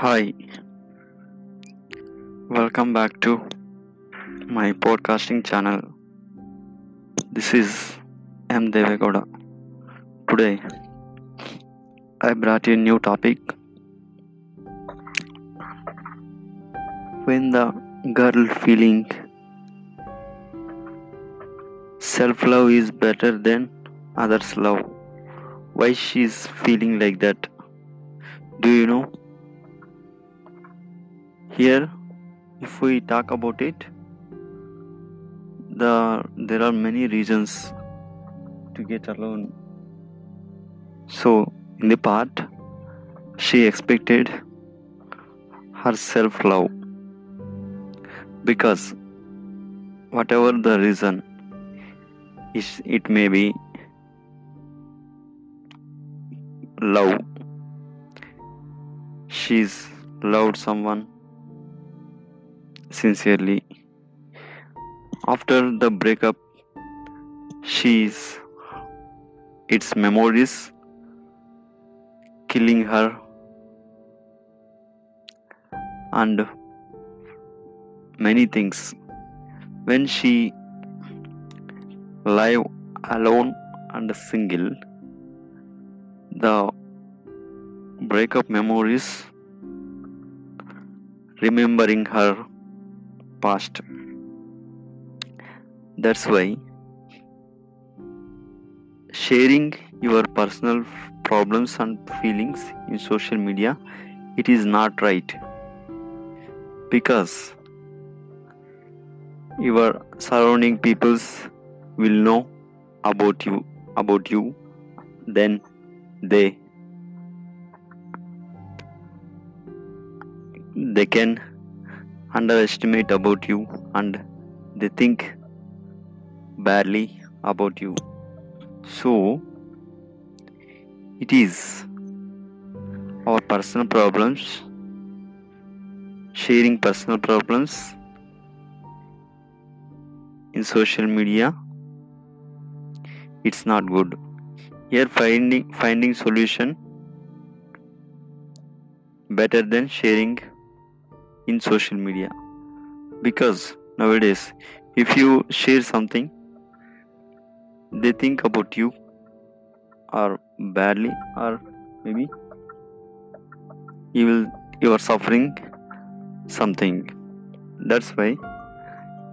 Hi, welcome back to my podcasting channel. This is M. Devegoda. Today, I brought you a new topic. When the girl feeling self love is better than others' love, why she's feeling like that? Do you know? Here, if we talk about it, the there are many reasons to get alone. So, in the part, she expected her self love because whatever the reason is, it may be love. She's loved someone sincerely. After the breakup, she's its memories killing her and many things. When she live alone and single, the breakup memories remembering her past. That's why sharing your personal problems and feelings in social media it is not right because your surrounding peoples will know about you about you then they they can underestimate about you and they think badly about you. So it is our personal problems sharing personal problems in social media. It's not good. Here finding finding solution better than sharing in social media. Because nowadays if you share something they think about you or badly or maybe you will you are suffering something. That's why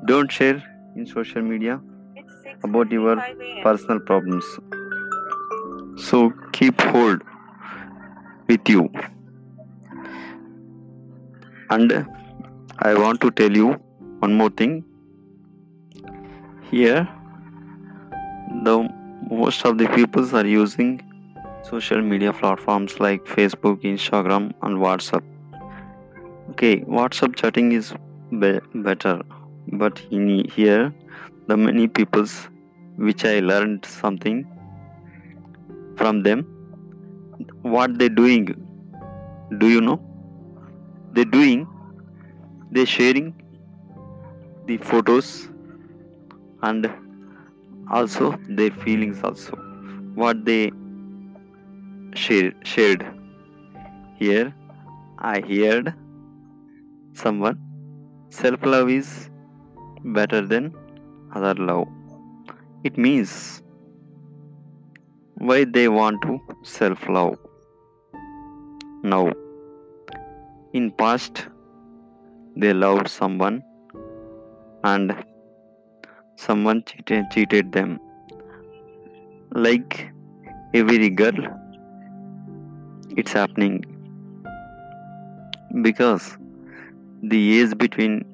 don't share in social media about your personal problems. So keep hold with you and i want to tell you one more thing. Here the most of the peoples are using social media platforms like facebook instagram and whatsapp. Okay whatsapp chatting is be- better. But in here the many peoples which i learned something from them what they doing? Do you know they doing They're sharing the photos and also their feelings also what they share, shared. Here i heard someone self love is better than other love. It means why they want to self love now in past they loved someone and someone cheated, cheated them. Like every girl it's happening. Because the age between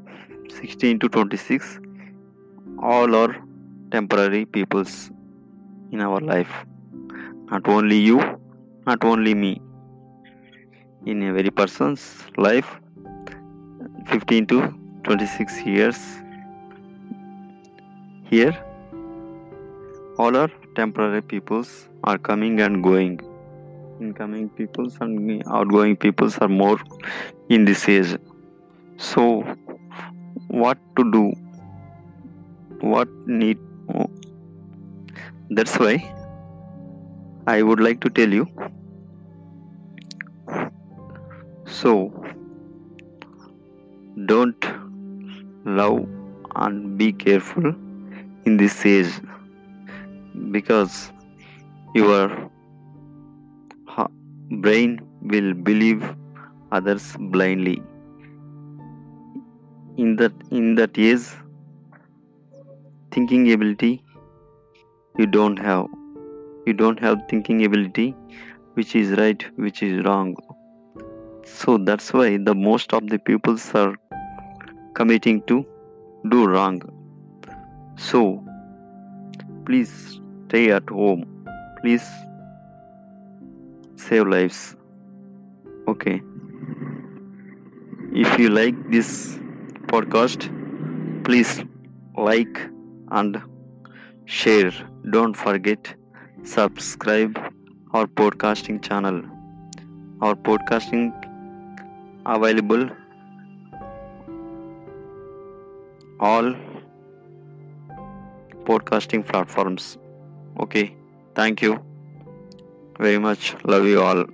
16 to 26 all are temporary peoples in our life. Not only you not only me in every person's life 15 to 26 years here. All our temporary peoples are coming and going. Incoming peoples and outgoing peoples are more in this age. So what to do? What need? That's why i would like to tell you be careful in this age because your brain will believe others blindly. In that in that age thinking ability you don't have. You don't have thinking ability which is right which is wrong. So that's why the most of the peoples are committing to do wrong. So please stay at home. Please save lives. Okay. If you like this podcast please like and share. Don't forget subscribe our podcasting channel. Our podcasting available all podcasting platforms. Okay. Thank you very much. Love you all